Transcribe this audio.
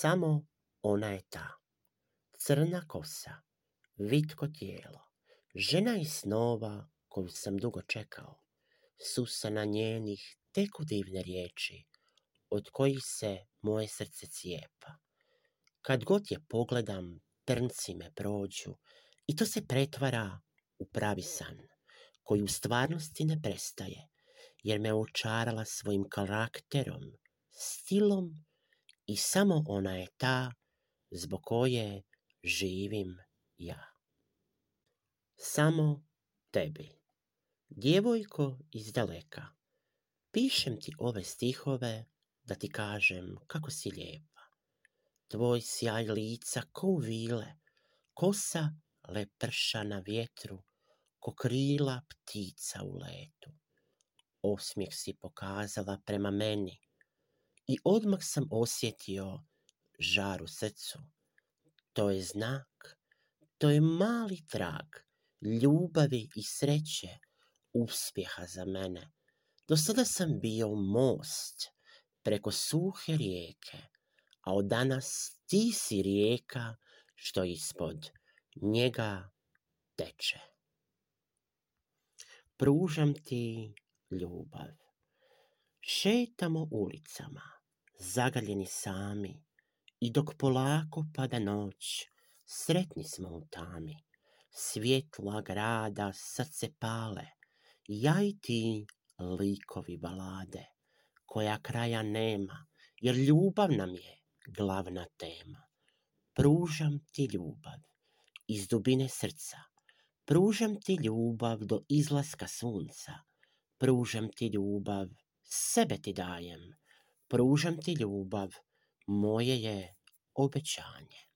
Samo ona je ta. Crna kosa, vitko tijelo, žena iz snova koju sam dugo čekao, susana njenih teku divne riječi, od kojih se moje srce cijepa. Kad god je pogledam, trnci me prođu i to se pretvara u pravi san, koji u stvarnosti ne prestaje, jer me očarala svojim karakterom, stilom i samo ona je ta zbog koje živim ja. Samo tebi, djevojko iz daleka, pišem ti ove stihove da ti kažem kako si lijepa. Tvoj sjaj lica ko vile, kosa leprša na vjetru, ko krila ptica u letu. Osmijeh si pokazala prema meni i odmah sam osjetio žar u srcu. To je znak, to je mali trag ljubavi i sreće, uspjeha za mene. Do sada sam bio most preko suhe rijeke, a od danas ti si rijeka što ispod njega teče. Pružam ti ljubav. Šetamo ulicama, zagaljeni sami, i dok polako pada noć, sretni smo u tami. Svjetla grada srce pale, ja i ti likovi balade, koja kraja nema, jer ljubav nam je glavna tema. Pružam ti ljubav iz dubine srca, pružam ti ljubav do izlaska sunca, pružam ti ljubav, sebe ti dajem, pružam ti ljubav, moje je obećanje.